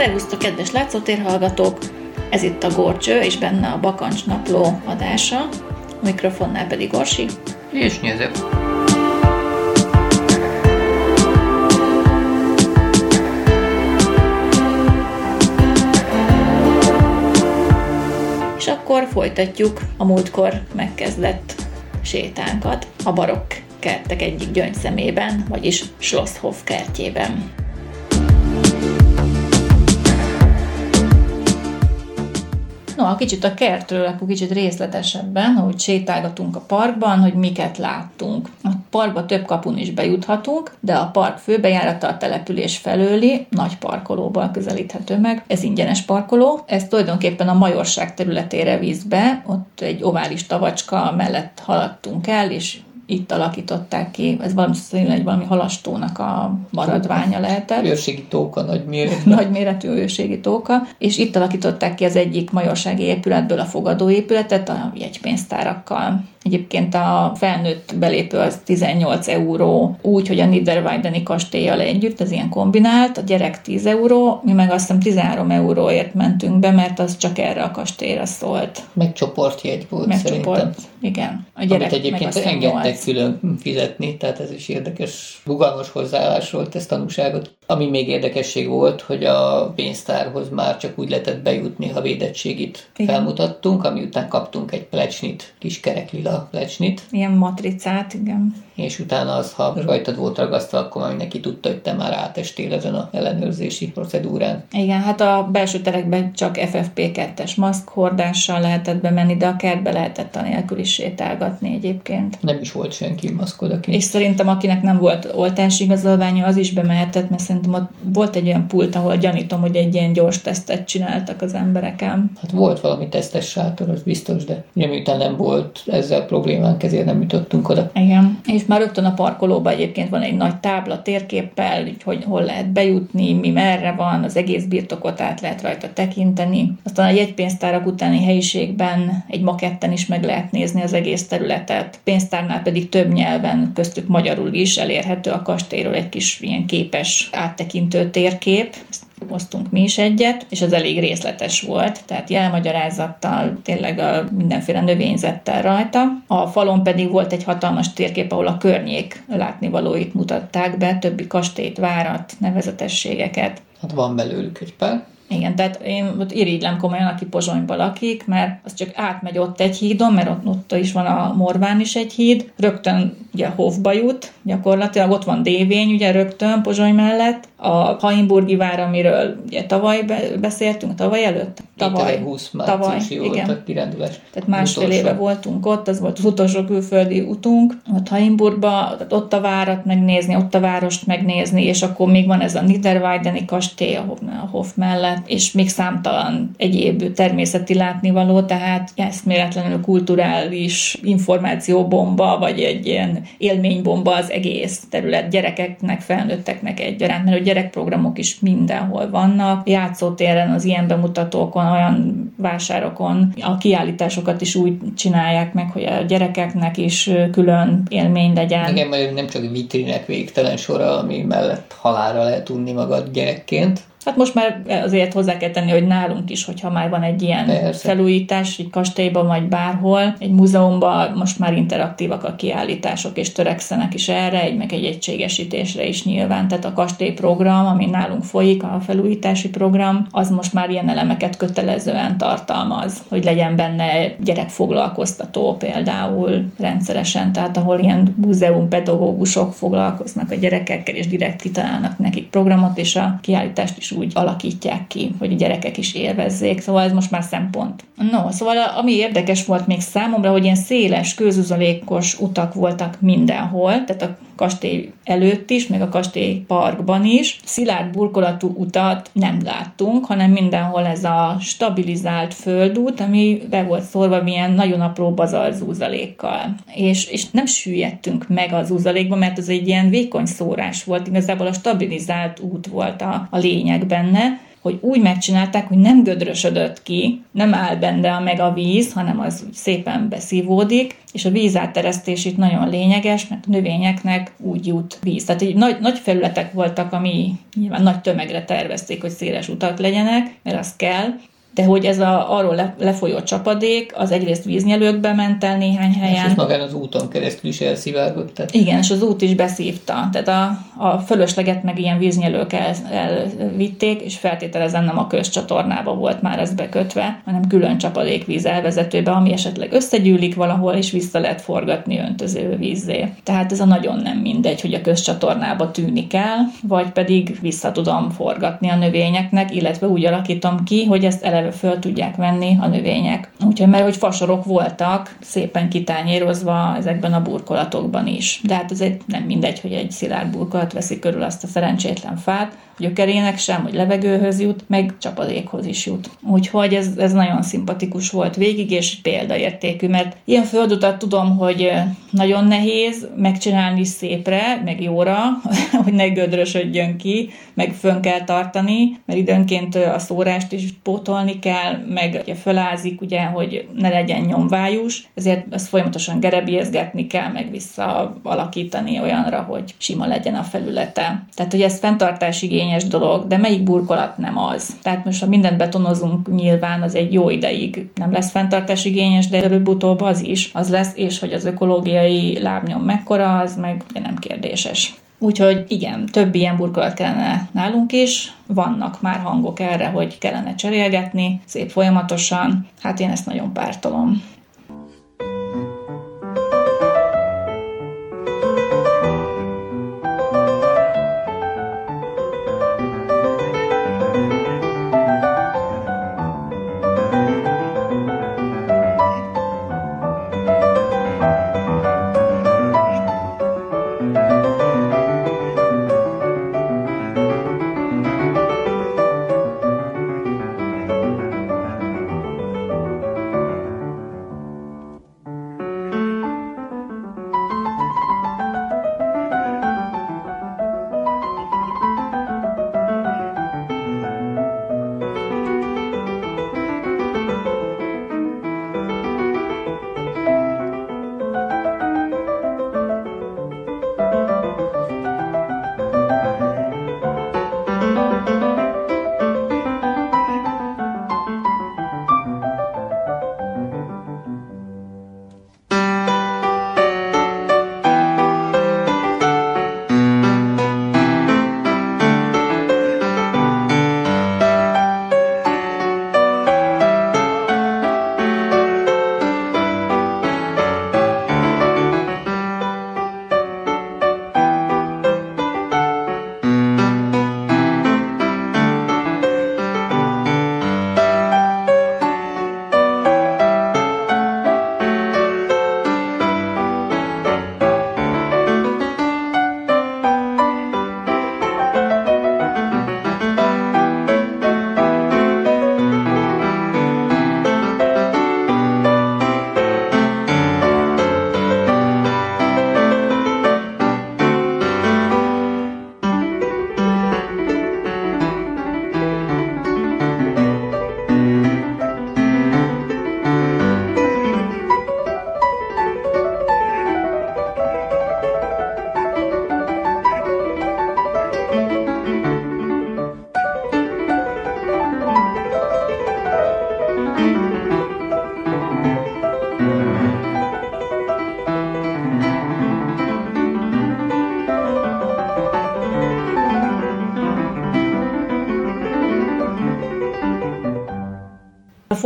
Szervusztok, kedves látszótérhallgatók! Ez itt a Gorcső, és benne a Bakancs Napló adása. A mikrofonnál pedig Orsi. És Nyezep. És akkor folytatjuk a múltkor megkezdett sétánkat a barokk kertek egyik gyöngyszemében, vagyis Schlosshof kertjében. No, kicsit a kertről, akkor kicsit részletesebben, hogy sétálgatunk a parkban, hogy miket láttunk. A parkba több kapun is bejuthatunk, de a park főbejárata a település felőli, nagy parkolóval közelíthető meg. Ez ingyenes parkoló. Ez tulajdonképpen a Majorság területére víz be, ott egy ovális tavacska mellett haladtunk el, és itt alakították ki, ez valami egy valami halastónak a maradványa lehetett. Őrségi tóka nagy méretű. Nagy méretű őrségi tóka, és itt alakították ki az egyik majorsági épületből a fogadóépületet a jegypénztárakkal. Egyébként a felnőtt belépő az 18 euró, úgy, hogy a Niederweideni kastélyjal együtt, ez ilyen kombinált, a gyerek 10 euró, mi meg azt hiszem 13 euróért mentünk be, mert az csak erre a kastélyra szólt. Meg csoportjegy volt meg szerintem. Csoport, igen. A gyerek Amit egyébként engedtek külön fizetni, tehát ez is érdekes, rugalmas hozzáállás volt, ez tanúságot. Ami még érdekesség volt, hogy a pénztárhoz már csak úgy lehetett bejutni, ha védettségit Igen. felmutattunk, ami után kaptunk egy plecsnit, kis kerek lila plecsnit. Ilyen matricát, igen. És utána az, ha rajtad volt ragasztva, akkor már mindenki tudta, hogy te már átestél ezen a ellenőrzési procedúrán. Igen, hát a belső terekben csak FFP2-es maszk hordással lehetett bemenni, de a kertbe lehetett anélkül is sétálgatni egyébként. Nem is volt senki maszkod, aki... És szerintem akinek nem volt oltási igazolványa, az is bemehetett, mert szerintem ott volt egy olyan pult, ahol gyanítom, hogy egy ilyen gyors tesztet csináltak az embereken. Hát volt valami tesztes sátor, az biztos, de ugye miután nem volt ezzel problémánk, ezért nem jutottunk oda. Igen, és már rögtön a parkolóban egyébként van egy nagy tábla térképpel, hogy hol lehet bejutni, mi merre van, az egész birtokot át lehet rajta tekinteni. Aztán a jegypénztárak utáni helyiségben egy maketten is meg lehet nézni az egész területet. Pénztárnál pedig több nyelven, köztük magyarul is elérhető a kastélyról egy kis ilyen képes áttekintő térkép. Ezt hoztunk mi is egyet, és az elég részletes volt, tehát jelmagyarázattal, tényleg a mindenféle növényzettel rajta. A falon pedig volt egy hatalmas térkép, ahol a környék látnivalóit mutatták be, többi kastélyt, várat, nevezetességeket. Hát van belőlük egy pár. Igen, tehát én ott irigylem komolyan, aki Pozsonyban lakik, mert az csak átmegy ott egy hídon, mert ott, ott is van a Morván is egy híd, rögtön ugye Hofba jut, gyakorlatilag ott van Dévény, ugye rögtön Pozsony mellett, a Hainburgi vár, amiről ugye tavaly beszéltünk, tavaly előtt? Tavaly, 20 tavaly, igen. volt a kirándulás. Tehát másfél utolsó. éve voltunk ott, az volt az utolsó külföldi utunk, ott Hainburgba, ott a várat megnézni, ott a várost megnézni, és akkor még van ez a Niederweideni kastély a Hof mellett, és még számtalan egyéb természeti látnivaló, tehát eszméletlenül kulturális információbomba, vagy egy ilyen élménybomba az egész terület gyerekeknek, felnőtteknek egyaránt, mert a gyerekprogramok is mindenhol vannak, játszótéren, az ilyen bemutatókon, olyan vásárokon a kiállításokat is úgy csinálják meg, hogy a gyerekeknek is külön élmény legyen. Igen, mert nem csak vitrinek végtelen sora, ami mellett halára lehet unni magad gyerekként, Hát most már azért hozzá kell tenni, hogy nálunk is, hogyha már van egy ilyen Persze. felújítás, egy kastélyban vagy bárhol, egy múzeumban most már interaktívak a kiállítások, és törekszenek is erre, egy meg egy egységesítésre is nyilván. Tehát a kastélyprogram, ami nálunk folyik, a felújítási program, az most már ilyen elemeket kötelezően tartalmaz, hogy legyen benne gyerekfoglalkoztató például rendszeresen, tehát ahol ilyen múzeumpedagógusok foglalkoznak a gyerekekkel, és direkt kitalálnak nekik programot, és a kiállítást is úgy alakítják ki, hogy a gyerekek is élvezzék, szóval ez most már szempont. No, szóval ami érdekes volt még számomra, hogy ilyen széles, közüzalékos utak voltak mindenhol, tehát a kastély előtt is, meg a kastély parkban is. Szilárd burkolatú utat nem láttunk, hanem mindenhol ez a stabilizált földút, ami be volt szórva milyen nagyon apró bazarzúzalékkal. És, és nem süllyedtünk meg az úzalékba, mert ez egy ilyen vékony szórás volt, igazából a stabilizált út volt a, a lényeg benne, hogy úgy megcsinálták, hogy nem gödrösödött ki, nem áll benne meg a víz, hanem az szépen beszívódik, és a vízáteresztés itt nagyon lényeges, mert a növényeknek úgy jut víz. Tehát egy nagy, nagy felületek voltak, ami nyilván nagy tömegre tervezték, hogy széles utak legyenek, mert az kell, de hogy ez a arról le, lefolyó csapadék, az egyrészt víznyelőkbe ment el néhány helyen. És magán az úton keresztül is elszivárgott. Tehát... Igen, és az út is beszívta. Tehát a, a fölösleget meg ilyen víznyelők el, elvitték, és feltételezem nem a közcsatornába volt már ez bekötve, hanem külön csapadékvíz elvezetőbe, ami esetleg összegyűlik valahol, és vissza lehet forgatni öntöző vízzé. Tehát ez a nagyon nem mindegy, hogy a közcsatornába tűnik el, vagy pedig vissza tudom forgatni a növényeknek, illetve úgy alakítom ki, hogy ezt ele eleve föl tudják venni a növények. Úgyhogy mert hogy fasorok voltak, szépen kitányérozva ezekben a burkolatokban is. De hát egy, nem mindegy, hogy egy szilárd burkolat veszi körül azt a szerencsétlen fát, gyökerének sem, hogy levegőhöz jut, meg csapadékhoz is jut. Úgyhogy ez, ez nagyon szimpatikus volt végig, és példaértékű, mert ilyen földutat tudom, hogy nagyon nehéz megcsinálni szépre, meg jóra, hogy ne gödrösödjön ki, meg fönn kell tartani, mert időnként a szórást is pótolni kell, meg ugye fölázik, ugye, hogy ne legyen nyomvájus, ezért ezt folyamatosan gerebézgetni kell, meg vissza alakítani olyanra, hogy sima legyen a felülete. Tehát, hogy ez fenntartás igényes dolog, de melyik burkolat nem az? Tehát most, ha mindent betonozunk, nyilván az egy jó ideig nem lesz fenntartás igényes, de előbb-utóbb az is az lesz, és hogy az ökológiai lábnyom mekkora, az meg nem kérdéses. Úgyhogy igen, több ilyen burkolat kellene nálunk is, vannak már hangok erre, hogy kellene cserélgetni, szép folyamatosan, hát én ezt nagyon pártolom.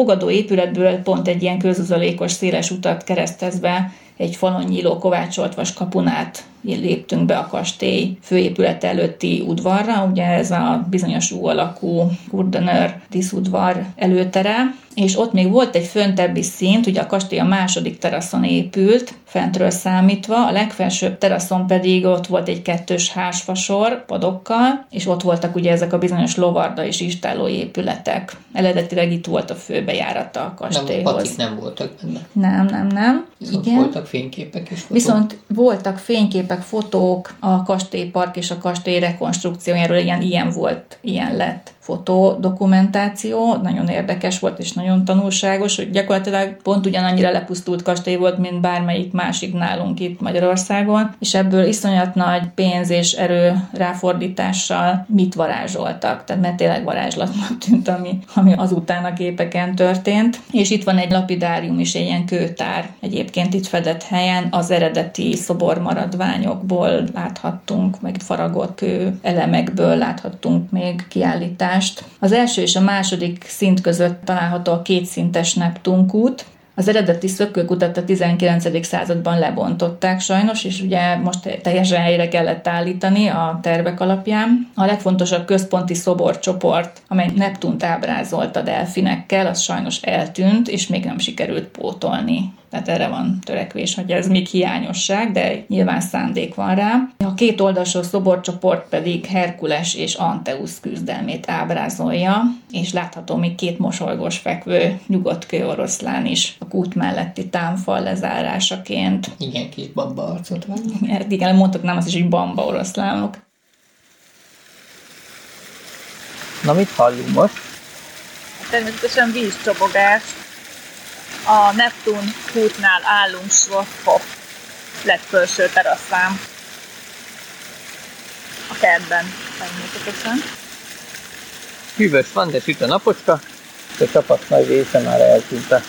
Fogadó épületből pont egy ilyen közuzalékos széles utat keresztezve egy falon nyíló kovácsolt vas kapunát léptünk be a kastély főépület előtti udvarra, ugye ez a bizonyos U alakú Kurdenör díszudvar előtere, és ott még volt egy föntebbi szint, ugye a kastély a második teraszon épült, fentről számítva, a legfelsőbb teraszon pedig ott volt egy kettős házfasor padokkal, és ott voltak ugye ezek a bizonyos lovarda és istálló épületek. Eredetileg itt volt a főbejárata a kastélyhoz. Nem, nem voltak benne. Nem, nem, nem. Igen. voltak fényképek is. Viszont voltak fényképek, fotók a kastélypark és a kastély rekonstrukciójáról, ilyen, ilyen volt, ilyen lett fotodokumentáció, nagyon érdekes volt és nagyon tanulságos, hogy gyakorlatilag pont ugyanannyira lepusztult kastély volt, mint bármelyik másik nálunk itt Magyarországon, és ebből iszonyat nagy pénz és erő ráfordítással mit varázsoltak, tehát mert tényleg varázslatnak tűnt, ami, ami azután a képeken történt. És itt van egy lapidárium is, egy ilyen kőtár, egyébként itt fedett helyen. Az eredeti szobor maradványokból láthattunk, meg faragott kő elemekből láthattunk még kiállítást, kiállítást. Az első és a második szint között található a kétszintes Neptunkút, az eredeti szökőkutat a 19. században lebontották sajnos, és ugye most teljesen helyre kellett állítani a tervek alapján. A legfontosabb központi szoborcsoport, amely Neptunt ábrázolta delfinekkel, az sajnos eltűnt, és még nem sikerült pótolni. Tehát erre van törekvés, hogy ez még hiányosság, de nyilván szándék van rá. A két oldalsó szoborcsoport pedig Herkules és Anteus küzdelmét ábrázolja, és látható még két mosolygós fekvő nyugodt kőoroszlán is a kút melletti támfal lezárásaként. Igen, kis bamba arcot van. Igen, mondhatnám azt is, hogy bamba oroszlánok. Na mit hallunk most? Természetesen vízcsobogás a Neptun kútnál állunk Schwarzkopf legfelső teraszán. A kertben, természetesen. Hűvös van, de süt a napocska, a csapat nagy része már eltűnt a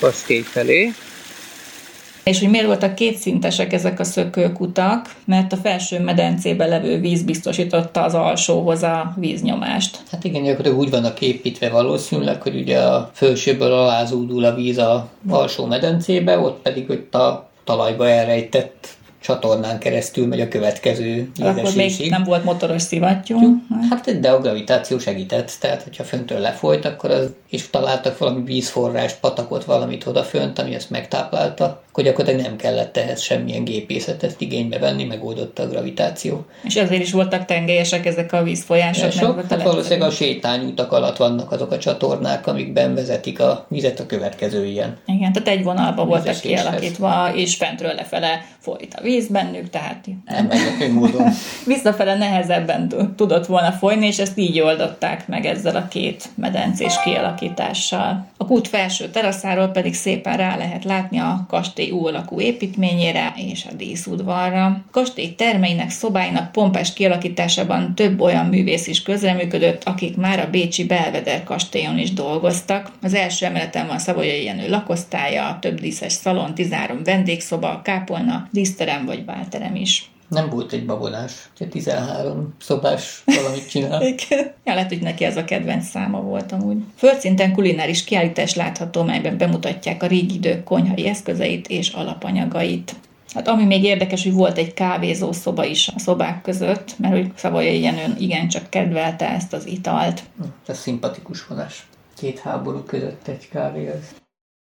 kastély felé. És hogy miért voltak kétszintesek ezek a szökőkutak? Mert a felső medencébe levő víz biztosította az alsóhoz a víznyomást. Hát igen, gyakorlatilag úgy vannak építve valószínűleg, hogy ugye a felsőből alázódul a víz a alsó medencébe, ott pedig ott a talajba elrejtett csatornán keresztül megy a következő Akkor még nem volt motoros szivattyú. Hát de a gravitáció segített, tehát hogyha föntől lefolyt, akkor az, és találtak valami vízforrást, patakot, valamit odafönt, ami ezt megtáplálta, akkor gyakorlatilag nem kellett ehhez semmilyen gépészetet igénybe venni, megoldotta a gravitáció. És ezért is voltak tengelyesek ezek a vízfolyások. Sok, hát valószínűleg a sétányútak alatt vannak azok a csatornák, amikben vezetik a vizet a következő ilyen. Igen, tehát egy vonalba voltak kialakítva, és fentről lefele folyt a víz bennük, tehát nem, módon. visszafele nehezebben tudott volna folyni, és ezt így oldották meg ezzel a két medencés kialakítással. A kút felső teraszáról pedig szépen rá lehet látni a kastély U alakú építményére és a díszudvarra. A kastély termeinek, szobáinak pompás kialakításában több olyan művész is közreműködött, akik már a Bécsi Belveder kastélyon is dolgoztak. Az első emeleten van Szavolyai Jenő lakosztálya, több díszes szalon, 13 vendégszoba, kápolna, díszterem vagy bálterem is. Nem volt egy babonás, hogy 13 szobás valamit csinál. Igen. Ja, lehet, hogy neki ez a kedvenc száma volt amúgy. Földszinten kulináris kiállítás látható, melyben bemutatják a régi idők konyhai eszközeit és alapanyagait. Hát ami még érdekes, hogy volt egy kávézó szoba is a szobák között, mert hogy Szavolyai Jenőn igencsak kedvelte ezt az italt. Ez szimpatikus vonás. Két háború között egy kávé az.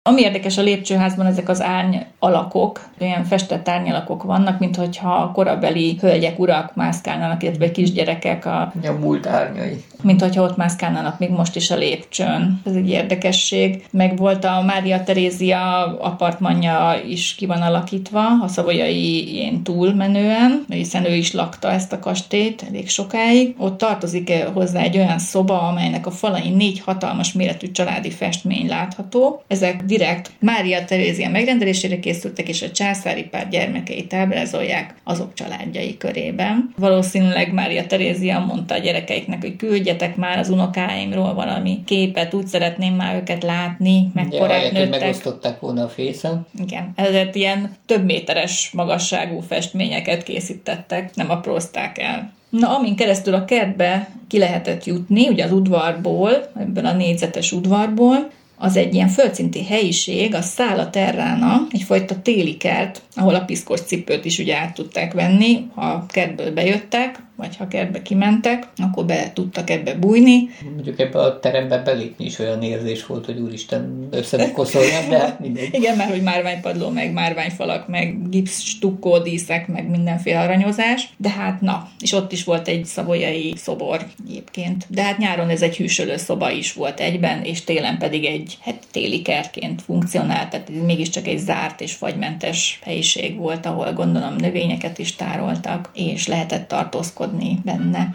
Ami érdekes a lépcsőházban, ezek az árny alakok, olyan festett árnyalakok vannak, mint hogyha a korabeli hölgyek, urak mászkálnának, illetve kisgyerekek a... A múlt árnyai. Mint hogyha ott mászkálnának még most is a lépcsőn. Ez egy érdekesség. Meg volt a Mária Terézia apartmanja is ki van alakítva, a szavolyai ilyen túlmenően, hiszen ő is lakta ezt a kastélyt elég sokáig. Ott tartozik hozzá egy olyan szoba, amelynek a falain négy hatalmas méretű családi festmény látható. Ezek direkt Mária Terézia megrendelésére készültek, és a császári pár gyermekeit ábrázolják azok családjai körében. Valószínűleg Mária Terézia mondta a gyerekeiknek, hogy küldjetek már az unokáimról valami képet, úgy szeretném már őket látni, mekkorák ja, nőttek. megosztották volna a fészen. Igen, ezért ilyen több méteres magasságú festményeket készítettek, nem aprózták el. Na, amin keresztül a kertbe ki lehetett jutni, ugye az udvarból, ebből a négyzetes udvarból, az egy ilyen földszinti helyiség, a Szála Terrána, egyfajta téli kert, ahol a piszkos cipőt is ugye át tudták venni, ha kertből bejöttek, vagy ha kertbe kimentek, akkor be tudtak ebbe bújni. Mondjuk ebbe a terembe belépni is olyan érzés volt, hogy úristen összekoszolják, de hát mindegy. Igen, mert hogy márványpadló, meg márványfalak, meg gipsz, stukkó, díszek, meg mindenféle aranyozás. De hát na, és ott is volt egy szabolyai szobor egyébként. De hát nyáron ez egy hűsölő szoba is volt egyben, és télen pedig egy hát, téli kertként funkcionált, tehát ez mégiscsak egy zárt és fagymentes helyiség volt, ahol gondolom növényeket is tároltak, és lehetett tartózkodni benne.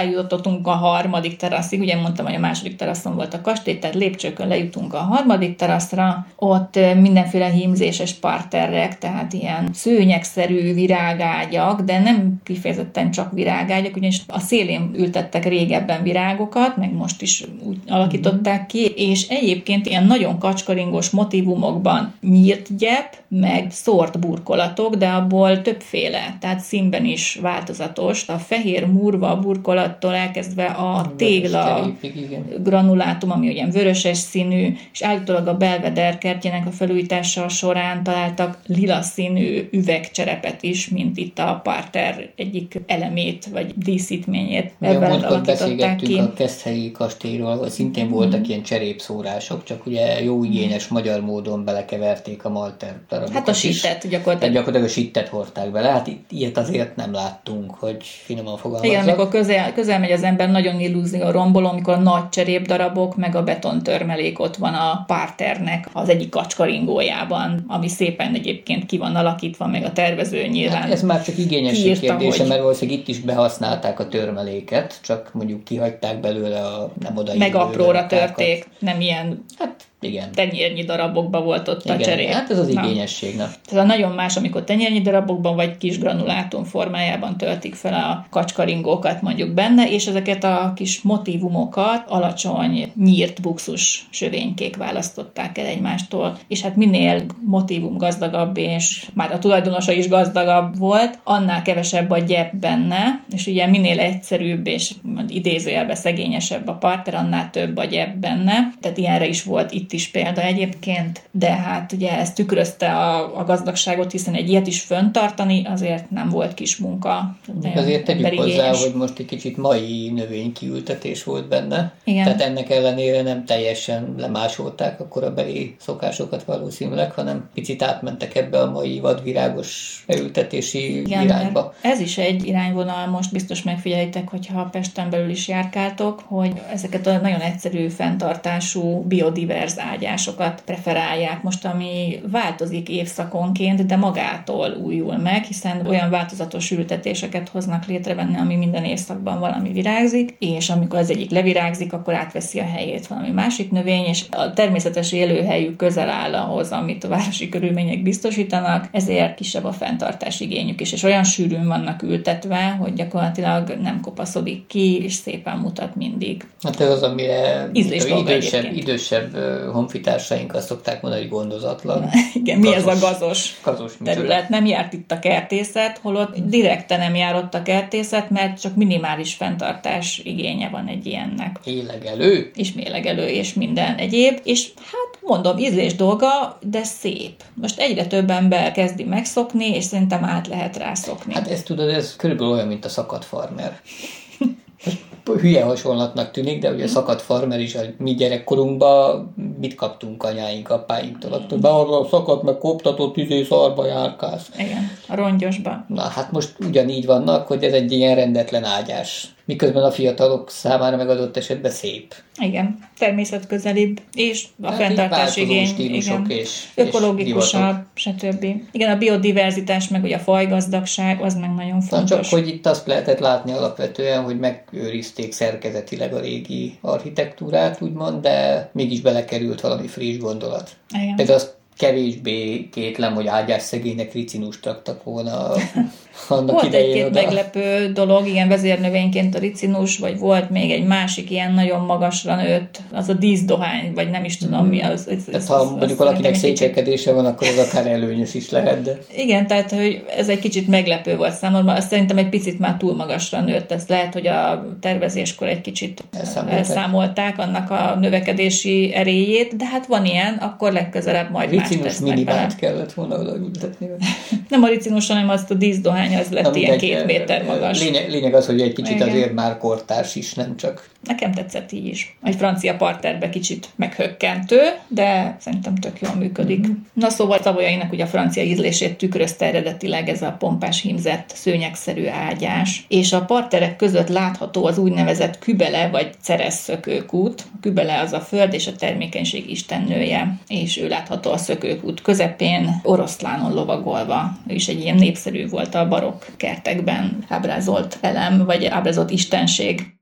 Eljutottunk a harmadik teraszig, ugye mondtam, hogy a második teraszon volt a kastély, tehát lépcsőkön lejutunk a harmadik teraszra, ott mindenféle hímzéses parterrek, tehát ilyen szőnyegszerű virágágyak, de nem kifejezetten csak virágágyak, ugyanis a szélén ültettek régebben virágokat, meg most is úgy alakították ki, és egyébként ilyen nagyon kacskaringos motivumokban nyírt gyep, meg szórt burkolatok, de abból többféle, tehát színben is változatos. A fehér murva burkolattól elkezdve a tégla granulátum, ami ugye vöröses színű, és állítólag a Belvedere kertjének a felújítása során találtak lila színű üvegcserepet is, mint itt a Parter egyik elemét, vagy díszítményét. Ebben alakították ki. a Keszthelyi kastélyról, ahol szintén mm-hmm. voltak ilyen cserépszórások, csak ugye jó igényes magyar módon belekeverték a malter darabokat Hát a sittet gyakorlatilag. Tehát gyakorlatilag a sittet hordták bele. Hát ilyet azért nem láttunk, hogy finoman fogalmazzak. Igen, amikor közel, közel megy az ember, nagyon illúzió romboló, amikor a nagy cserépdarabok, meg a betontörmelék ott van a párternek az egyik kacskaringójában, ami szépen egyébként ki van alakítva, meg a tervező nyilván. Hát ez már csak igényesség kérdése, hogy... mert valószínűleg itt is behasználták a törmeléket, csak mondjuk kihagyták belőle a nem oda Meg apróra törték, nem ilyen hát igen. tenyérnyi darabokban volt ott Igen, a cserép. Hát ez az igényesség. Na. Ez a nagyon más, amikor tenyérnyi darabokban vagy kis granulátum formájában töltik fel a kacskaringókat mondjuk benne, és ezeket a kis motivumokat alacsony nyírt buxus sövénykék választották el egymástól, és hát minél motivum gazdagabb, és már a tulajdonosa is gazdagabb volt, annál kevesebb a gyep benne, és ugye minél egyszerűbb és idézőjelben szegényesebb a parter, annál több a gyep benne. Tehát ilyenre is volt itt itt is példa egyébként, de hát ugye ez tükrözte a, a gazdagságot, hiszen egy ilyet is föntartani azért nem volt kis munka. Azért tegyük hozzá, hogy most egy kicsit mai növénykiültetés volt benne. Igen. Tehát ennek ellenére nem teljesen lemásolták a korabeli szokásokat valószínűleg, hanem picit átmentek ebbe a mai vadvirágos beültetési Igen, irányba. Ez is egy irányvonal, most biztos megfigyelitek, hogyha Pesten belül is járkáltok, hogy ezeket a nagyon egyszerű fenntartású biodivers ágyásokat preferálják most, ami változik évszakonként, de magától újul meg, hiszen olyan változatos ültetéseket hoznak létre benne, ami minden évszakban valami virágzik, és amikor az egyik levirágzik, akkor átveszi a helyét valami másik növény, és a természetes élőhelyük közel áll ahhoz, amit a városi körülmények biztosítanak, ezért kisebb a fenntartás igényük is, és olyan sűrűn vannak ültetve, hogy gyakorlatilag nem kopaszodik ki, és szépen mutat mindig. Hát ez az, amire idősebb, idősebb honfitársaink azt szokták mondani, hogy gondozatlan. Igen, gazos, mi ez a gazos, gazos terület? Nem járt itt a kertészet, holott direkte nem járott a kertészet, mert csak minimális fenntartás igénye van egy ilyennek. Mélegelő. És mélegelő, és minden egyéb. És hát mondom, ízlés dolga, de szép. Most egyre több ember kezdi megszokni, és szerintem át lehet rászokni. Hát ezt tudod, ez körülbelül olyan, mint a szakadt farmer hülye hasonlatnak tűnik, de ugye szakadt farmer is a mi gyerekkorunkban mit kaptunk anyáink, apáinktól? Attól be arra szakadt, meg koptatott, izé szarba járkálsz. Igen, a rongyosba. Na hát most ugyanígy vannak, hogy ez egy ilyen rendetlen ágyás miközben a fiatalok számára megadott esetben szép. Igen, természetközelibb, és a hát fenntartás igény, igen, és, ökológikusabb, és stb. Igen, a biodiverzitás, meg ugye a fajgazdagság, az meg nagyon fontos. Na csak, hogy itt azt lehetett látni alapvetően, hogy megőrizték szerkezetileg a régi architektúrát, úgymond, de mégis belekerült valami friss gondolat. Igen. Például azt kevésbé kétlem, hogy ágyás szegénynek ricinust raktak volna annak Volt egy-két meglepő dolog, igen, vezérnövényként a ricinus, vagy volt még egy másik ilyen nagyon magasra nőtt, az a díszdohány, vagy nem is tudom mi az. Ez, tehát ha az, mondjuk valakinek szétselkedése van, akkor az akár előnyös is lehet. De... Igen, tehát hogy ez egy kicsit meglepő volt számomra, azt szerintem egy picit már túl magasra nőtt, ez lehet, hogy a tervezéskor egy kicsit elszámolták, elszámolták annak a növekedési erélyét, de hát van ilyen, akkor legközelebb majd más tesznek kellett volna oda Nem a ricinus, hanem azt a díszdohány arány az lett Na, ilyen két méter magas. Lényeg, lényeg az, hogy egy kicsit Igen. azért már kortárs is, nem csak Nekem tetszett így is. Egy francia parterbe kicsit meghökkentő, de szerintem tök jól működik. Mm-hmm. Na szóval Szavolyainak ugye a francia ízlését tükrözte eredetileg ez a pompás hímzett szőnyegszerű ágyás, és a parterek között látható az úgynevezett kübele vagy ceres szökőkút. A kübele az a föld és a termékenység istennője, és ő látható a szökőkút közepén oroszlánon lovagolva. Ő is egy ilyen népszerű volt a barokk kertekben ábrázolt elem, vagy ábrázolt istenség.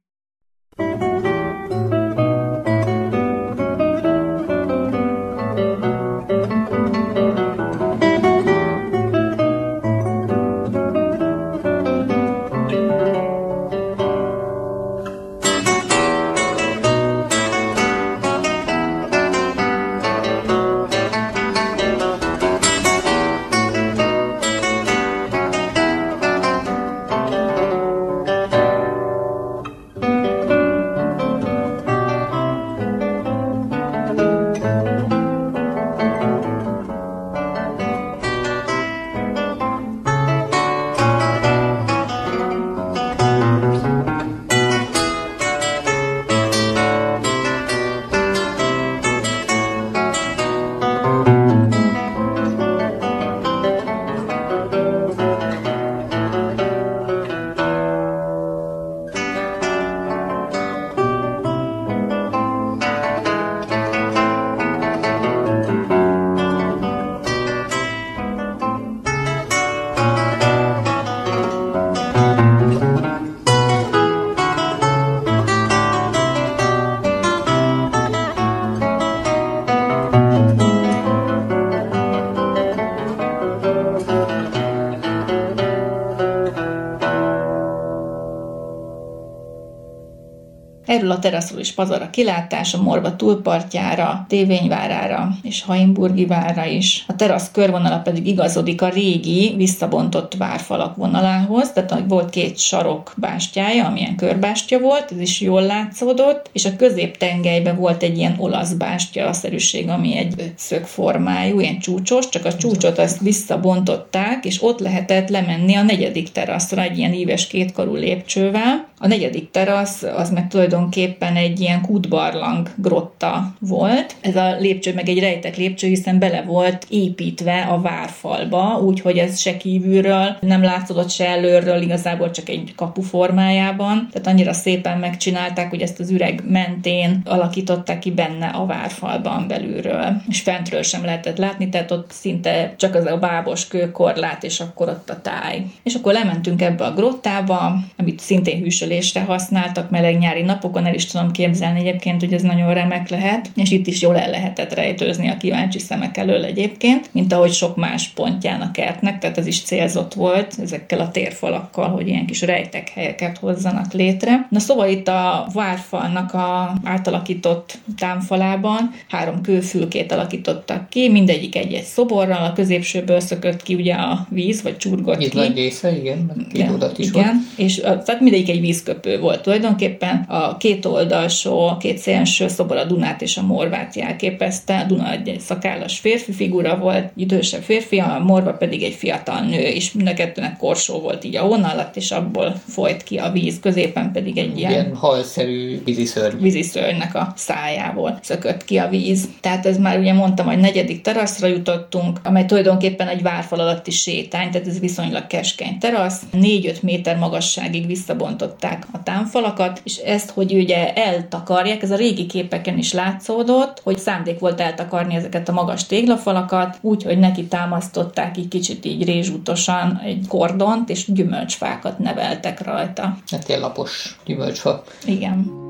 A teraszról pazar a kilátás, a Morva túlpartjára, Tévényvárára és Haimburgi vára is. A terasz körvonala pedig igazodik a régi, visszabontott várfalak vonalához, tehát volt két sarok bástyája, amilyen körbástya volt, ez is jól látszódott, és a középtengelyben volt egy ilyen olasz bástya szerűség, ami egy ötszög formájú, ilyen csúcsos, csak a csúcsot azt visszabontották, és ott lehetett lemenni a negyedik teraszra egy ilyen íves kétkarú lépcsővel, A negyedik terasz az meg tulajdonképpen egy ilyen kútbarlang grotta volt. Ez a lépcső meg egy rejtek lépcső, hiszen bele volt építve a várfalba, úgyhogy ez se kívülről nem látszódott se előről, igazából csak egy kapu formájában. Tehát annyira szépen megcsinálták, hogy ezt az üreg mentén alakították ki benne a várfalban belülről. És fentről sem lehetett látni, tehát ott szinte csak az a bábos kőkorlát, és akkor ott a táj. És akkor lementünk ebbe a grottába, amit szintén hűsölésre használtak meleg nyári napokon, el is tudom képzelni egyébként, hogy ez nagyon remek lehet, és itt is jól el lehetett rejtőzni a kíváncsi szemek elől egyébként, mint ahogy sok más pontján a kertnek, tehát ez is célzott volt ezekkel a térfalakkal, hogy ilyen kis rejtek helyeket hozzanak létre. Na szóval itt a várfalnak a átalakított támfalában három kőfülkét alakítottak ki, mindegyik egy-egy szoborral, a középsőből szökött ki ugye a víz, vagy csurgott Itt ki. része, igen, két is igen, volt. és tehát mindegyik egy vízköpő volt tulajdonképpen. A két oldalsó, a két szélső szobor a Dunát és a Morvát jelképezte. A Duna egy szakállas férfi figura volt, idősebb férfi, a Morva pedig egy fiatal nő, és mind a kettőnek korsó volt így a alatt, és abból folyt ki a víz, középen pedig egy ilyen, ilyen halszerű víziszörny. víziszörnynek a szájából szökött ki a víz. Tehát ez már ugye mondtam, hogy negyedik teraszra jutottunk, amely tulajdonképpen egy várfal alatti sétány, tehát ez viszonylag keskeny terasz. 4-5 méter magasságig visszabontották a támfalakat, és ezt, hogy ugye eltakarják, ez a régi képeken is látszódott, hogy szándék volt eltakarni ezeket a magas téglafalakat, úgy, hogy neki támasztották így kicsit így rézsútosan egy kordont, és gyümölcsfákat neveltek rajta. Hát ilyen lapos gyümölcsfa. Igen.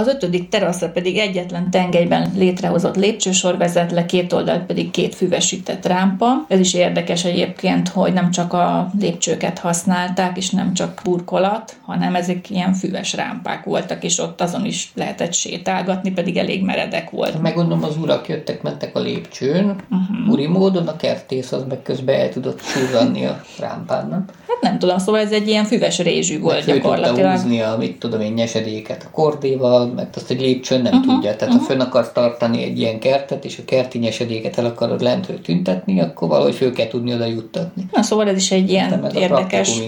Az ötödik teraszra pedig egyetlen tengelyben létrehozott lépcsősor vezet le, két oldalt pedig két füvesített rámpa. Ez is érdekes egyébként, hogy nem csak a lépcsőket használták, és nem csak burkolat, hanem ezek ilyen füves rámpák voltak, és ott azon is lehetett sétálgatni, pedig elég meredek volt. Meggondolom, az urak jöttek, mentek a lépcsőn, uh-huh. uri módon a kertész az meg közben el tudott surranni a rámpán, nem? Hát nem tudom, szóval ez egy ilyen füves rézsű volt meg gyakorlatilag. húzni a, mit tudom én, nyesedéket a kordéval, mert azt egy lépcsőn nem uh-huh, tudja. Tehát uh-huh. ha fönn akarsz tartani egy ilyen kertet, és a kerti nyesedéket el akarod lentről tüntetni, akkor valahogy föl kell tudni oda juttatni. Na szóval ez is egy ilyen ez érdekes.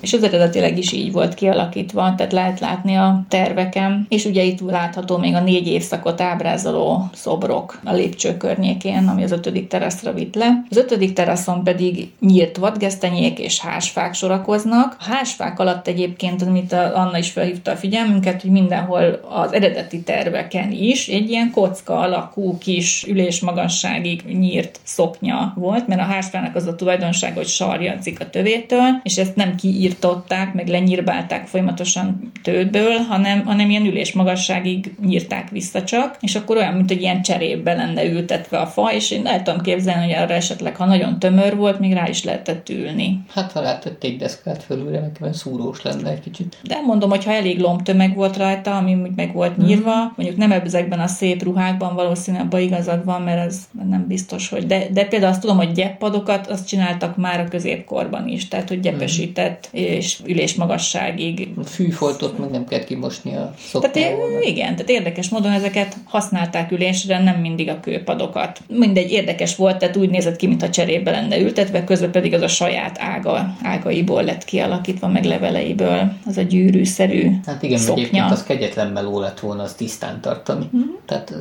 És az eredetileg is így volt kialakítva, tehát lehet látni a terveken. És ugye itt látható még a négy évszakot ábrázoló szobrok a lépcső környékén, ami az ötödik teraszra vitt le. Az ötödik teraszon pedig nyílt vadgesztenyék és hásfák sorakoznak. A hásfák alatt egyébként, amit Anna is felhívta a figyelmünket, hogy mindenhol az eredeti terveken is egy ilyen kocka alakú kis ülésmagasságig nyírt szoknya volt, mert a hásfának az a tulajdonság, hogy sarjadzik a tövétől, és ezt nem kiírtották, meg lenyírbálták folyamatosan tődből, hanem, hanem ilyen ülésmagasságig nyírták vissza csak, és akkor olyan, mint hogy ilyen cserébe lenne ültetve a fa, és én el tudom képzelni, hogy arra esetleg, ha nagyon tömör volt, még rá is lehetett ülni. Hát ha rátették deszkát fölülre, nekem szúrós lenne egy kicsit. De mondom, hogy ha elég lombtömeg volt rajta, ami úgy meg volt mhm. nyírva, mm. mondjuk nem ezekben a szép ruhákban valószínűleg abban igazad van, mert ez nem biztos, hogy... De, de például azt tudom, hogy gyeppadokat azt csináltak már a középkorban is, tehát hogy gyepesített mm. és ülésmagasságig. Fűfoltot meg nem kell kimosni a Tehát igen, tehát érdekes módon ezeket használták ülésre, nem mindig a kőpadokat. Mindegy, érdekes volt, tehát úgy nézett ki, mintha cserébe lenne ültetve, közben pedig az a saját ága, ágaiból lett kialakítva, meg leveleiből, az a gyűrűszerű Hát igen, szoknya. egyébként az kegyetlen meló lett volna az tisztán tartani. Uh-huh. Tehát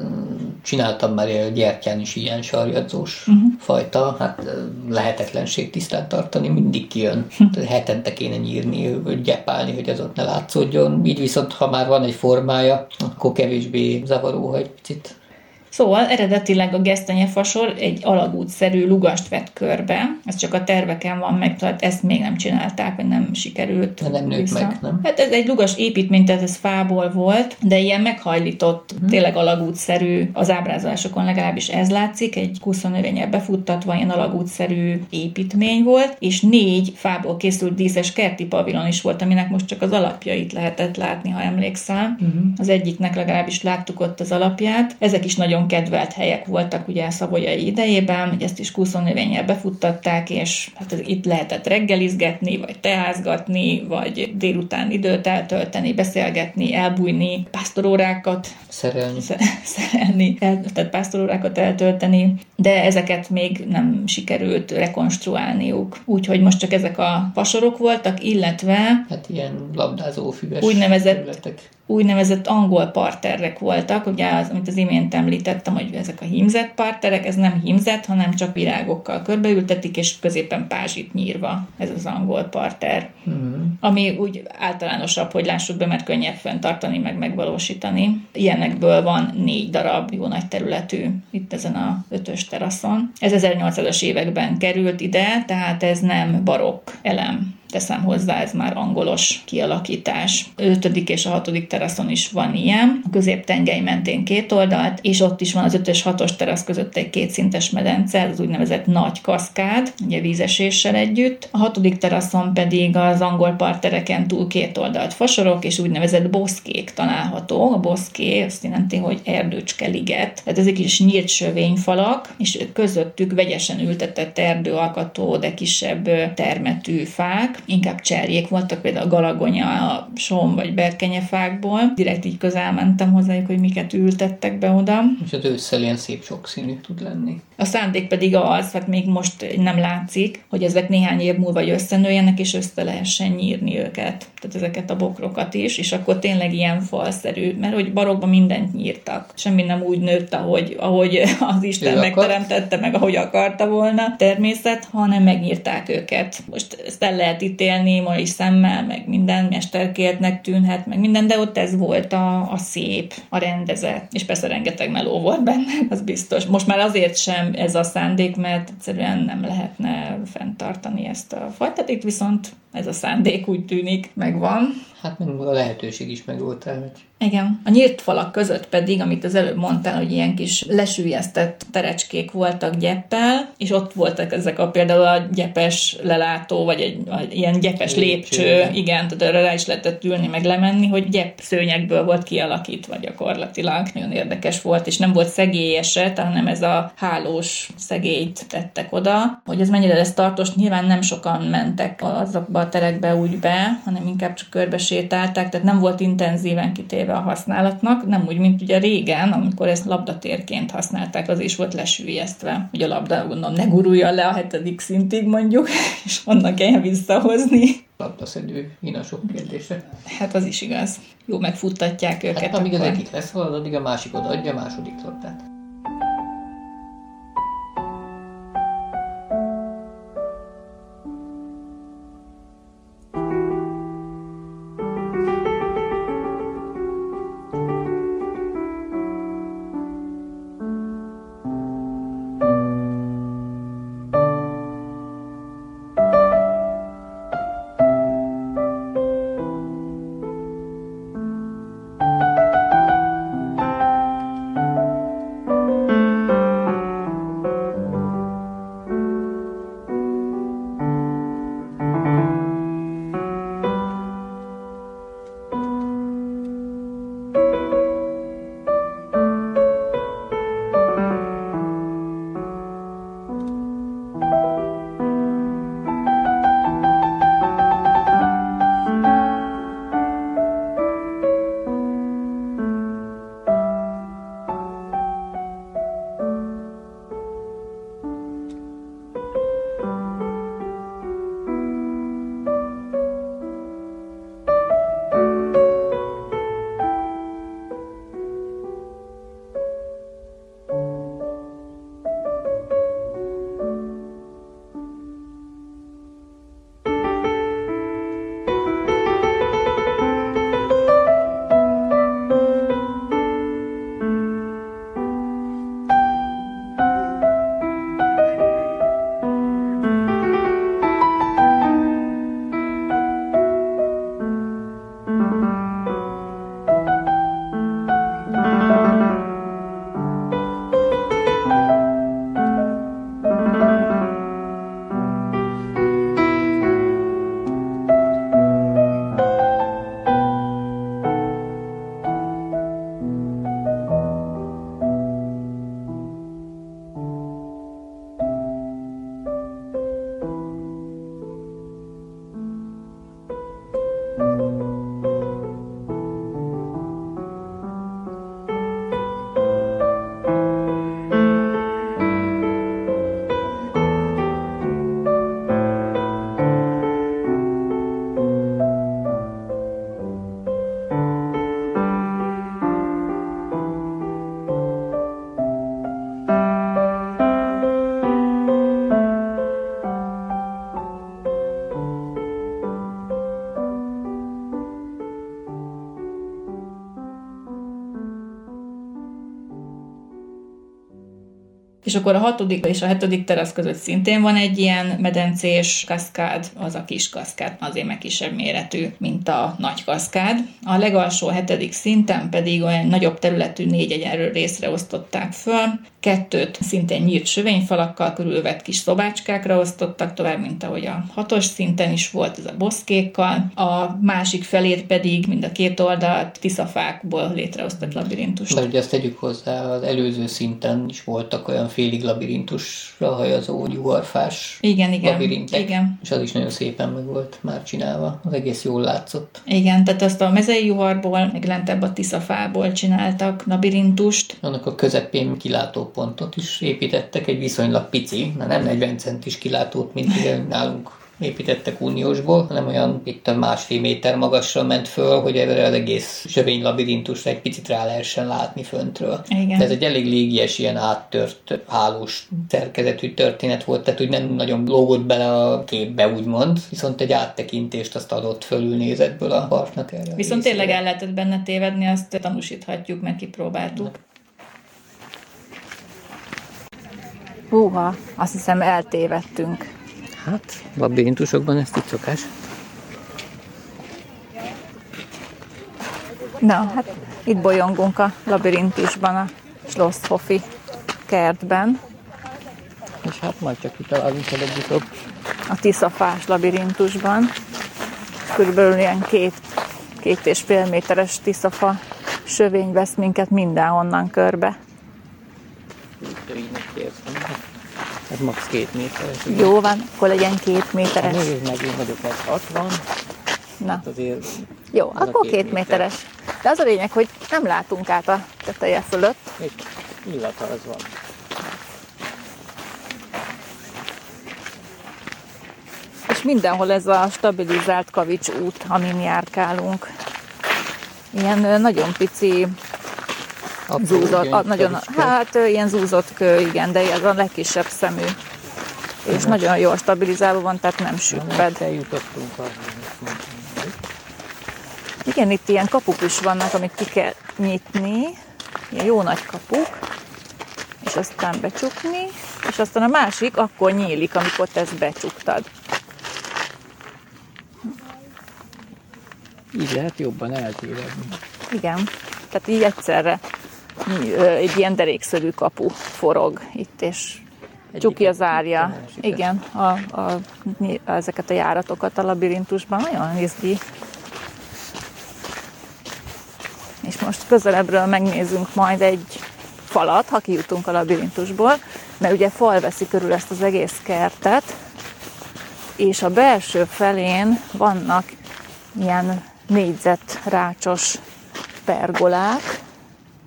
csináltam már a gyertyán is ilyen sarjadzós uh-huh. fajta, hát lehetetlenség tisztán tartani, mindig kijön. Uh-huh. Hetente kéne nyírni, vagy gyepálni, hogy az ott ne látszódjon. Így viszont, ha már van egy formája, akkor kevésbé zavaró, hogy picit Szóval eredetileg a gesztenyefasor egy alagútszerű lugast vett körbe, ez csak a terveken van meg, tehát ezt még nem csinálták, vagy nem sikerült. De nem nőtt meg, nem? Hát ez egy lugas építmény, tehát ez fából volt, de ilyen meghajlított, uh-huh. tényleg alagútszerű, az ábrázolásokon legalábbis ez látszik, egy kuszonövényel befuttatva ilyen alagútszerű építmény volt, és négy fából készült díszes kerti pavilon is volt, aminek most csak az alapjait lehetett látni, ha emlékszel. Uh-huh. Az egyiknek legalábbis láttuk ott az alapját. Ezek is nagyon kedvelt helyek voltak ugye a szabolyai idejében, hogy ezt is kuszonnövényel befuttatták, és hát itt lehetett reggelizgetni, vagy teázgatni, vagy délután időt eltölteni, beszélgetni, elbújni, pásztorórákat szerelni, szerelni el, tehát pásztorórákat eltölteni, de ezeket még nem sikerült rekonstruálniuk. Úgyhogy most csak ezek a fasorok voltak, illetve hát ilyen labdázó füves úgynevezett területek úgynevezett angol parterrek voltak, ugye az, amit az imént említettem, hogy ezek a hímzett parterek, ez nem hímzett, hanem csak virágokkal körbeültetik, és középen pázsit nyírva, ez az angol parter. Mm. Ami úgy általánosabb, hogy lássuk be, mert könnyebb fenntartani, meg megvalósítani. Ilyenekből van négy darab jó nagy területű itt ezen a ötös teraszon. Ez 1800-as években került ide, tehát ez nem barokk elem teszem hozzá, ez már angolos kialakítás. A ötödik és a hatodik teraszon is van ilyen, a középtengely mentén két oldalt, és ott is van az ötös hatos terasz között egy kétszintes medence, az úgynevezett nagy kaszkád, ugye vízeséssel együtt. A hatodik teraszon pedig az angol partereken túl két oldalt fasorok, és úgynevezett boszkék található. A boszké azt jelenti, hogy erdőcske liget. Tehát ezek is nyílt sövényfalak, és közöttük vegyesen ültetett erdőalkató, de kisebb termetű fák, inkább cserjék voltak, például a galagonya, a som vagy berkenyefákból. Direkt így közel mentem hozzájuk, hogy miket ültettek be oda. És az ősszel ilyen szép sokszínű tud lenni. A szándék pedig az, hát még most nem látszik, hogy ezek néhány év múlva összenőjenek, és össze lehessen nyírni őket. Tehát ezeket a bokrokat is, és akkor tényleg ilyen falszerű, mert hogy barokban mindent nyírtak. Semmi nem úgy nőtt, ahogy, ahogy az Isten ő megteremtette, akart. meg ahogy akarta volna természet, hanem megnyírták őket. Most ezt el lehet ítélni mai szemmel, meg minden mesterkértnek tűnhet, meg minden, de ott ez volt a, a szép, a rendezett, és persze rengeteg meló volt benne, az biztos. Most már azért sem ez a szándék, mert egyszerűen nem lehetne fenntartani ezt a fajtát, itt viszont ez a szándék úgy tűnik, meg megvan. Hát meg a lehetőség is meg volt rá, hogy igen. A nyílt falak között pedig, amit az előbb mondtál, hogy ilyen kis lesüllyesztett terecskék voltak gyeppel, és ott voltak ezek a például a gyepes lelátó, vagy egy, egy ilyen gyepes lépcső, lépcső igen, tehát arra rá is lehetett ülni, meg lemenni, hogy gyep szőnyekből volt kialakítva gyakorlatilag. Nagyon érdekes volt, és nem volt szegélyeset, hanem ez a hálós szegélyt tettek oda. Hogy ez mennyire lesz tartós, nyilván nem sokan mentek azokba a terekbe úgy be, hanem inkább csak körbe sétálták, tehát nem volt intenzíven kitéve kivéve a használatnak, nem úgy, mint ugye régen, amikor ezt labdatérként használták, az is volt lesülyeztve, hogy a labda, gondolom, ne guruljon le a hetedik szintig mondjuk, és onnan kelljen visszahozni. Labdaszedő inasok kérdése. Hát az is igaz. Jó, megfuttatják őket. Hát, amíg akkor... az egyik lesz addig a másik odaadja a második labdát. És akkor a hatodik és a hetedik terasz között szintén van egy ilyen medencés kaszkád, az a kis kaszkád, azért meg kisebb méretű, mint a nagy kaszkád. A legalsó hetedik szinten pedig olyan nagyobb területű négy egyenlő részre osztották föl, kettőt szintén nyílt sövényfalakkal körülvett kis szobácskákra osztottak tovább, mint ahogy a hatos szinten is volt ez a boszkékkal. A másik felét pedig mind a két oldalt tiszafákból létreosztott labirintus. De ugye ezt tegyük hozzá, az előző szinten is voltak olyan félig labirintusra hajazó gyuvarfás igen, igen, labirintek, igen. és az is nagyon szépen meg volt már csinálva, az egész jól látszott. Igen, tehát azt a mezei juharból, meg lentebb a tiszafából csináltak labirintust. Annak a közepén kilátópontot is építettek, egy viszonylag pici, nem 40 centis kilátót, mint ugye nálunk építettek uniósból, hanem olyan itt a másfél méter magasra ment föl, hogy erre az egész sövény labirintus egy picit rá lehessen látni föntről. Igen. De ez egy elég légies, ilyen áttört hálós szerkezetű történet volt, tehát úgy nem nagyon lógott bele a képbe, úgymond, viszont egy áttekintést azt adott fölülnézetből a partnak erre. Viszont tényleg el lehetett benne tévedni, azt tanúsíthatjuk, mert kipróbáltuk. Húha, azt hiszem eltévedtünk. Hát, labirintusokban ezt itt szokás. Na, hát itt bolyongunk a labirintusban, a Schlosshofi kertben. És hát majd csak kitalálunk előbb A tiszafás labirintusban. Körülbelül ilyen két, két és fél méteres tiszafa sövény vesz minket mindenhonnan körbe. Ez max. két méteres. Jó van, akkor legyen két méteres. Hát nézd meg, én vagyok 60. Na. Hát azért Jó, akkor két, két méteres. De az a lényeg, hogy nem látunk át a teteje fölött. Itt illata az van. És mindenhol ez a stabilizált kavics út, amin járkálunk. Ilyen nagyon pici zúzott, a, nagyon, hát ilyen zúzott kő, igen, de ez a legkisebb szemű. És nem. nagyon jól stabilizálva van, tehát nem süpped. Eljutottunk Igen, itt ilyen kapuk is vannak, amit ki kell nyitni. Ilyen jó nagy kapuk. És aztán becsukni. És aztán a másik akkor nyílik, amikor te ezt becsuktad. Így lehet jobban eltévedni. Igen, tehát így egyszerre egy ilyen derékszögű kapu forog itt, és csukja, zárja. Igen, a, a, ezeket a járatokat a labirintusban. Nagyon izgi. És most közelebbről megnézzünk majd egy falat, ha kijutunk a labirintusból, mert ugye fal veszi körül ezt az egész kertet, és a belső felén vannak ilyen négyzetrácsos pergolák,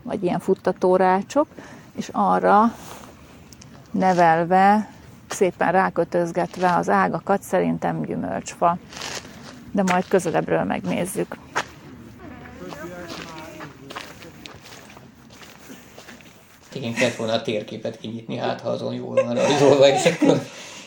vagy ilyen futtatórácsok, és arra nevelve, szépen rákötözgetve az ágakat szerintem gyümölcsfa. De majd közelebbről megnézzük. Igen, kellett volna a térképet kinyitni, hát ha azon jól van rajzolva, és akkor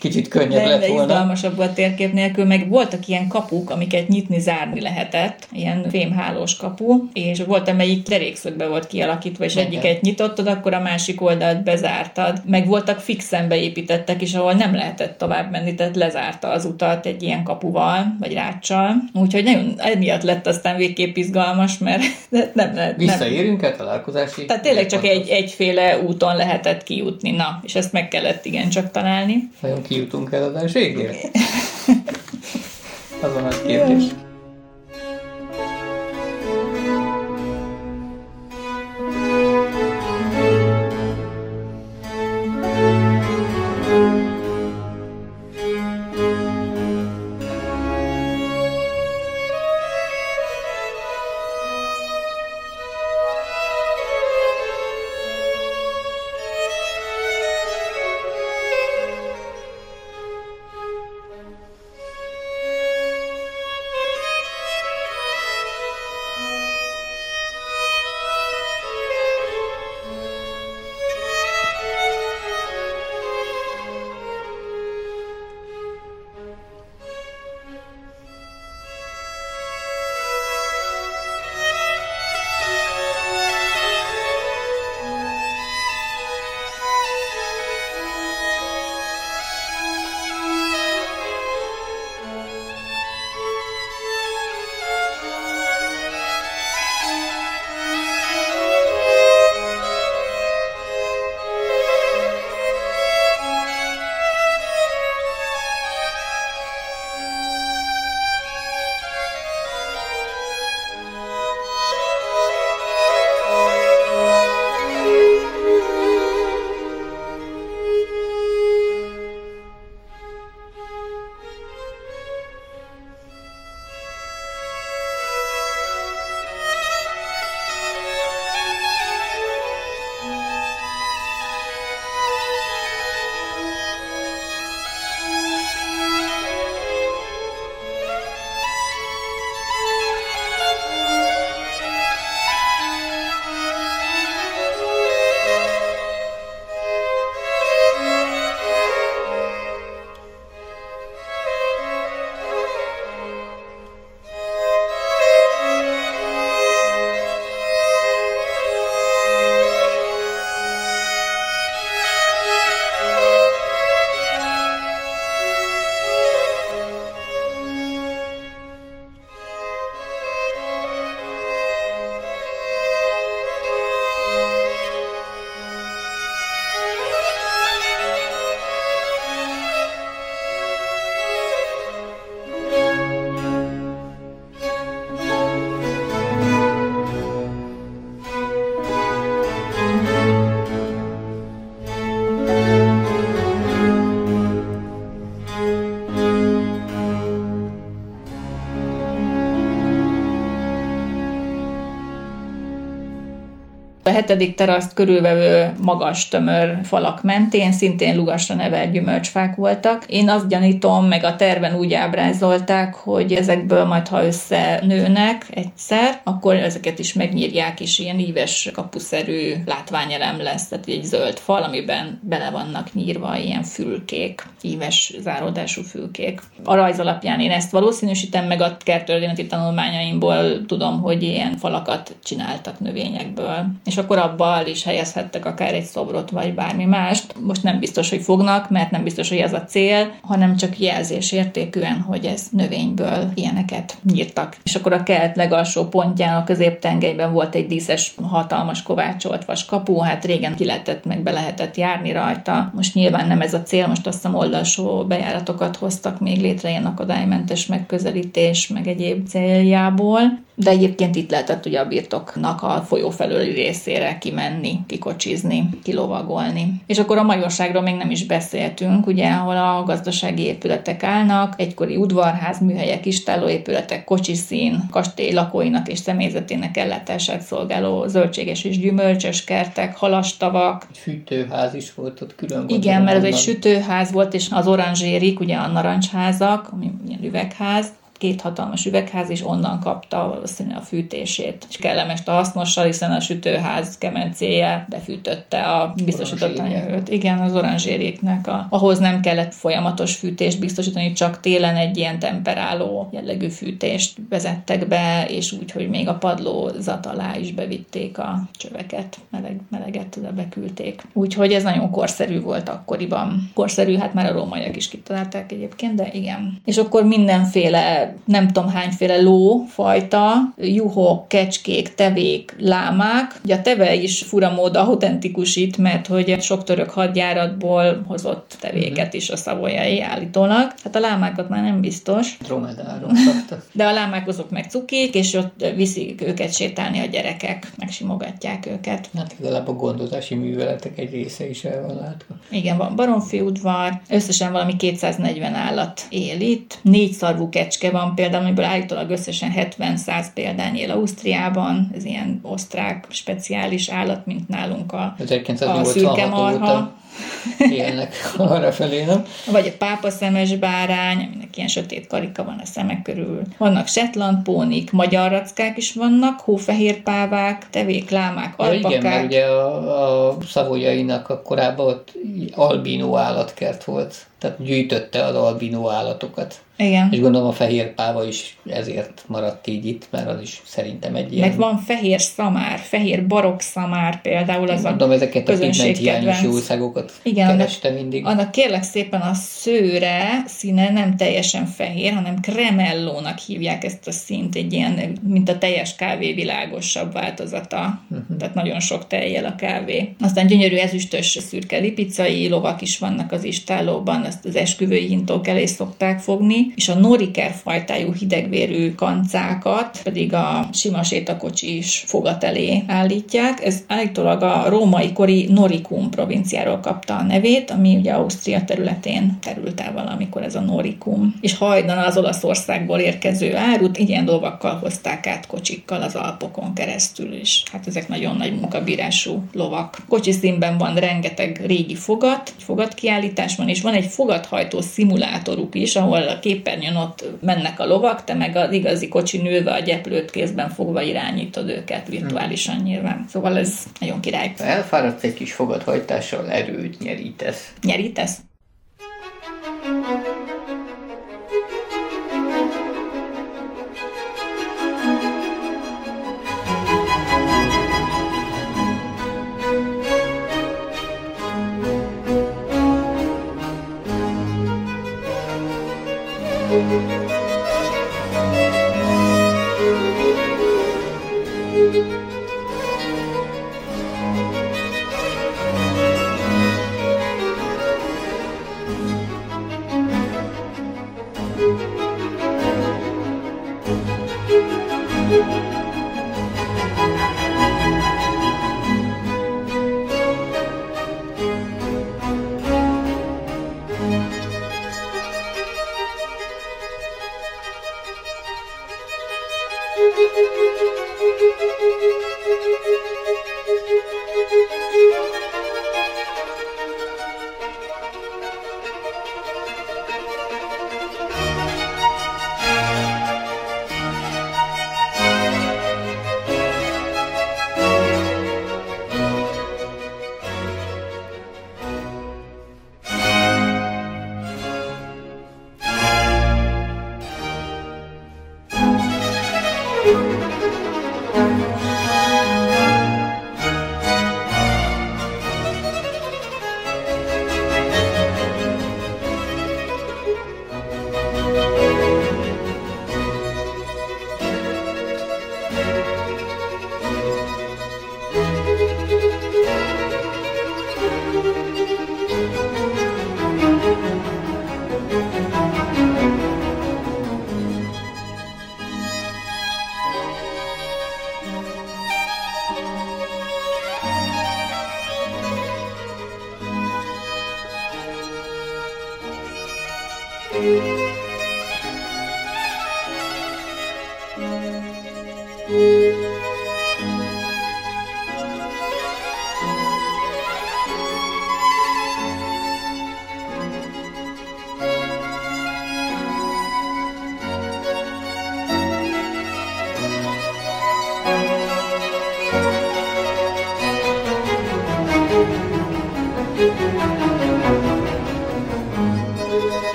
kicsit könnyebb lett volna. izgalmasabb a térkép nélkül, meg voltak ilyen kapuk, amiket nyitni, zárni lehetett, ilyen fémhálós kapu, és volt, amelyik derékszögbe volt kialakítva, és Igen. egyiket nyitottad, akkor a másik oldalt bezártad. Meg voltak fixen beépítettek is, ahol nem lehetett tovább menni, tehát lezárta az utat egy ilyen kapuval, vagy ráccsal. Úgyhogy nagyon emiatt lett aztán végképp izgalmas, mert nem lehet. Visszaérünk el találkozási. Tehát tényleg csak egy, egyféle úton lehetett kijutni, na, és ezt meg kellett igen csak találni. Nagyon kijutunk el adás végére? Az a nagy kérdés. Yeah. 12. teraszt körülvevő magas tömör falak mentén szintén lugasra nevelt gyümölcsfák voltak. Én azt gyanítom, meg a terven úgy ábrázolták, hogy ezekből majd, ha összenőnek egyszer, akkor ezeket is megnyírják, és ilyen íves kapuszerű látványelem lesz, tehát egy zöld fal, amiben bele vannak nyírva ilyen fülkék, íves záródású fülkék. A rajz alapján én ezt valószínűsítem, meg a kertörténeti tanulmányaimból tudom, hogy ilyen falakat csináltak növényekből. És akkor abban is helyezhettek akár egy szobrot, vagy bármi mást. Most nem biztos, hogy fognak, mert nem biztos, hogy ez a cél, hanem csak jelzés értékűen, hogy ez növényből ilyeneket nyírtak. És akkor a kelt legalsó pontján, a középtengelyben volt egy díszes, hatalmas kovácsolt vas kapu, hát régen ki lehetett, meg be lehetett járni rajta. Most nyilván nem ez a cél, most azt hiszem oldalsó bejáratokat hoztak még létre, ilyen akadálymentes megközelítés, meg egyéb céljából de egyébként itt lehetett ugye a birtoknak a folyó felőli részére kimenni, kikocsizni, kilovagolni. És akkor a majorságról még nem is beszéltünk, ugye, ahol a gazdasági épületek állnak, egykori udvarház, műhelyek, istálóépületek, kocsiszín, kastély lakóinak és személyzetének ellátását szolgáló zöldséges és gyümölcsös kertek, halastavak. Egy fűtőház is volt ott külön. Igen, mert ez egy sütőház volt, és az oranzsérik, ugye a narancsházak, ami üvegház, két hatalmas üvegház, és onnan kapta valószínűleg a fűtését. És kellemes a hasznossal, hiszen a sütőház kemencéje befűtötte a biztosított anyagot. Igen, az oranzséréknek. A, ahhoz nem kellett folyamatos fűtést biztosítani, csak télen egy ilyen temperáló jellegű fűtést vezettek be, és úgy, hogy még a padlózat alá is bevitték a csöveket, meleg, meleget oda beküldték. Úgyhogy ez nagyon korszerű volt akkoriban. Korszerű, hát már a rómaiak is kitalálták egyébként, de igen. És akkor mindenféle nem tudom hányféle lófajta, juhok, kecskék, tevék, lámák. Ugye a teve is fura mód autentikus itt, mert hogy sok török hadjáratból hozott tevéket is a szavolyai állítólag. Hát a lámákat már nem biztos. Dromedárok De a lámák azok meg cukik, és ott viszik őket sétálni a gyerekek, megsimogatják őket. Hát legalább a gondozási műveletek egy része is el van látva. Igen, van baromfi udvar, összesen valami 240 állat él itt, négy szarvú kecske van, van például, amiből állítólag összesen 70-100 példány él Ausztriában, ez ilyen osztrák speciális állat, mint nálunk a, a szürke marha élnek arra felé, nem? Vagy a pápa szemes bárány, aminek ilyen sötét karika van a szemek körül. Vannak Shetland pónik, magyar rackák is vannak, hófehér pávák, tevék, lámák, alpakák. Ja, igen, mert ugye a, a szavolyainak a korábban ott albínó állatkert volt, tehát gyűjtötte az albínó állatokat. Igen. És gondolom a fehér páva is ezért maradt így itt, mert az is szerintem egy ilyen... Meg van fehér szamár, fehér barok szamár például, az Mondom, a ezeket a pigmenthiányos jószágokat Igen, kereste annak, mindig. Annak kérlek szépen a szőre színe nem teljesen fehér, hanem kremellónak hívják ezt a színt, egy ilyen, mint a teljes kávé világosabb változata. Uh-huh. Tehát nagyon sok tejjel a kávé. Aztán gyönyörű ezüstös szürke lipicai lovak is vannak az istálóban, ezt az esküvői hintók elé szokták fogni és a noriker fajtájú hidegvérű kancákat pedig a sima sétakocsi is fogat elé állítják. Ez állítólag a római kori Noricum provinciáról kapta a nevét, ami ugye Ausztria területén terült el valamikor ez a Noricum. És hajdan az Olaszországból érkező árut ilyen lovakkal hozták át kocsikkal az Alpokon keresztül is. Hát ezek nagyon nagy munkabírású lovak. Kocsi színben van rengeteg régi fogat, fogatkiállítás van, és van egy fogathajtó szimulátoruk is, ahol a kép képernyőn ott mennek a lovak, te meg az igazi kocsi nőve a gyeplőt kézben fogva irányítod őket virtuálisan nyilván. Szóval ez nagyon király. Elfáradsz egy kis fogadhajtással, erőt nyerítesz. Nyerítesz?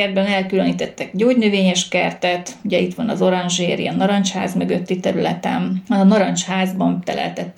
Kertben elkülönítettek gyógynövényes kertet, ugye itt van az oranzséri, a narancsház mögötti területem. A narancsházban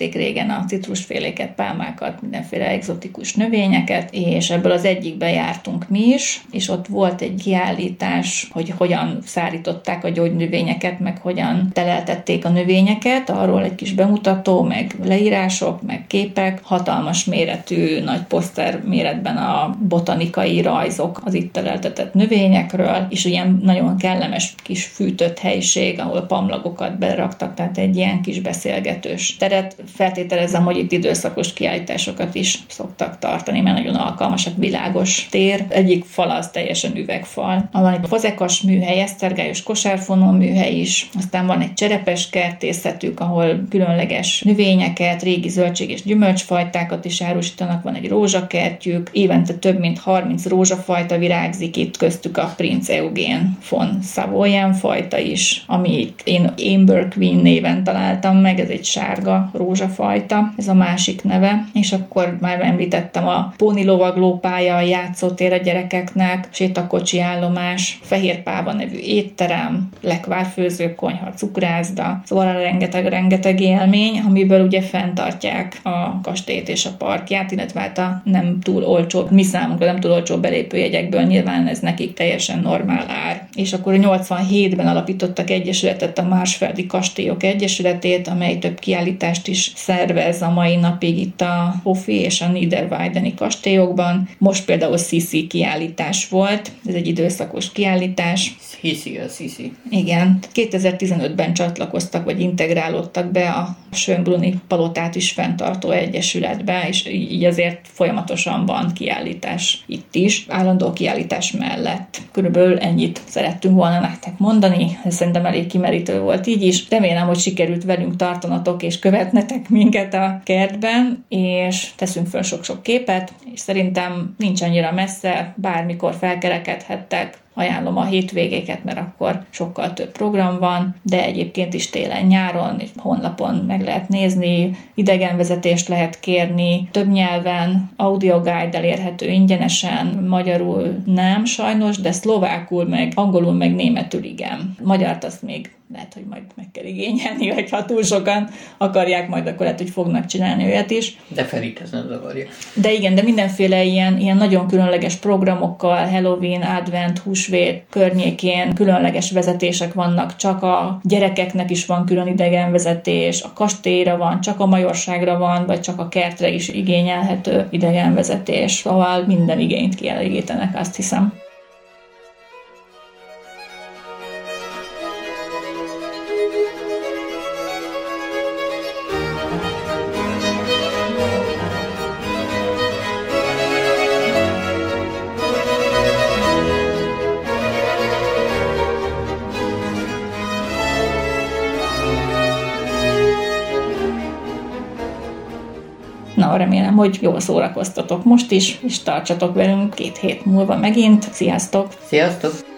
teleltették régen a citrusféléket, pálmákat, mindenféle egzotikus növényeket, és ebből az egyikbe jártunk mi is, és ott volt egy kiállítás, hogy hogyan szárították a gyógynövényeket, meg hogyan teleltették a növényeket, arról egy kis bemutató, meg leírások, meg képek, hatalmas méretű, nagy poszter méretben a botanikai rajzok az itt teleltetett növényekről, és ilyen nagyon kellemes kis fűtött helység, ahol pamlagokat beraktak, tehát egy ilyen kis beszélgetős teret. Feltételezem, hogy itt időszakos kiállításokat is szoktak tartani, mert nagyon alkalmasak, világos tér. Egyik fal az teljesen üvegfal. Van egy fazekas műhely, esztergályos kosárfonó műhely is, aztán van egy cserepes kertészetük, ahol különleges növényeket, régi zöldség és gyümölcsfajtákat is árusítanak, van egy rózsakertjük, évente több mint 30 rózsafajta virágzik itt, köztük a Prince Eugene von Savoyen fajta is, amit én Amber Queen néven találtam meg, ez egy sárga rózsafajta, ez a másik neve, és akkor már említettem a Póni lovaglópálya, a játszótér a gyerekeknek, sétakocsi állomás, Fehérpába nevű étterem, lekvárfőző konyha, cukrászda, szóval rengeteg-rengeteg élmény, amiből ugye fenntartják a kastélyt és a parkját, illetve hát a nem túl olcsó, mi számunkra nem túl olcsó belépőjegyekből nyilván ez nekik teljesen normál ár. És akkor 87-ben alapítottak egyesületet, a Mársfeldi Kastélyok Egyesületét, amely több kiállítást is szervez a mai napig itt a Hofi és a Niederweideni kastélyokban. Most például Sisi kiállítás volt, ez egy időszakos kiállítás. Hiszi a Sisi. Igen. 2015-ben csatlakoztak, vagy integrálódtak be a Schönbrunni Palotát is fenntartó egyesületbe, és így azért folyamatosan van kiállítás itt is, állandó kiállítás mellett. Körülbelül ennyit szerettünk volna nektek mondani, szerintem elég kimerítő volt így is. Remélem, hogy sikerült velünk tartanatok és követnetek minket a kertben, és teszünk föl sok-sok képet, és szerintem nincs annyira messze, bármikor felkerekedhettek, ajánlom a hétvégéket, mert akkor sokkal több program van, de egyébként is télen-nyáron, és honlapon meg lehet nézni, idegenvezetést lehet kérni, több nyelven, audioguide elérhető ingyenesen, magyarul nem sajnos, de szlovákul, meg angolul, meg németül igen. Magyart azt még lehet, hogy majd meg kell igényelni, vagy ha túl sokan akarják, majd akkor lehet, hogy fognak csinálni olyat is. De Ferit ez nem zavarja. De igen, de mindenféle ilyen, ilyen nagyon különleges programokkal, Halloween, Advent, húsvét környékén különleges vezetések vannak, csak a gyerekeknek is van külön idegenvezetés, a kastélyra van, csak a majorságra van, vagy csak a kertre is igényelhető idegenvezetés. Szóval minden igényt kielégítenek, azt hiszem. Remélem, hogy jól szórakoztatok most is, és tartsatok velünk két hét múlva megint. Sziasztok! Sziasztok!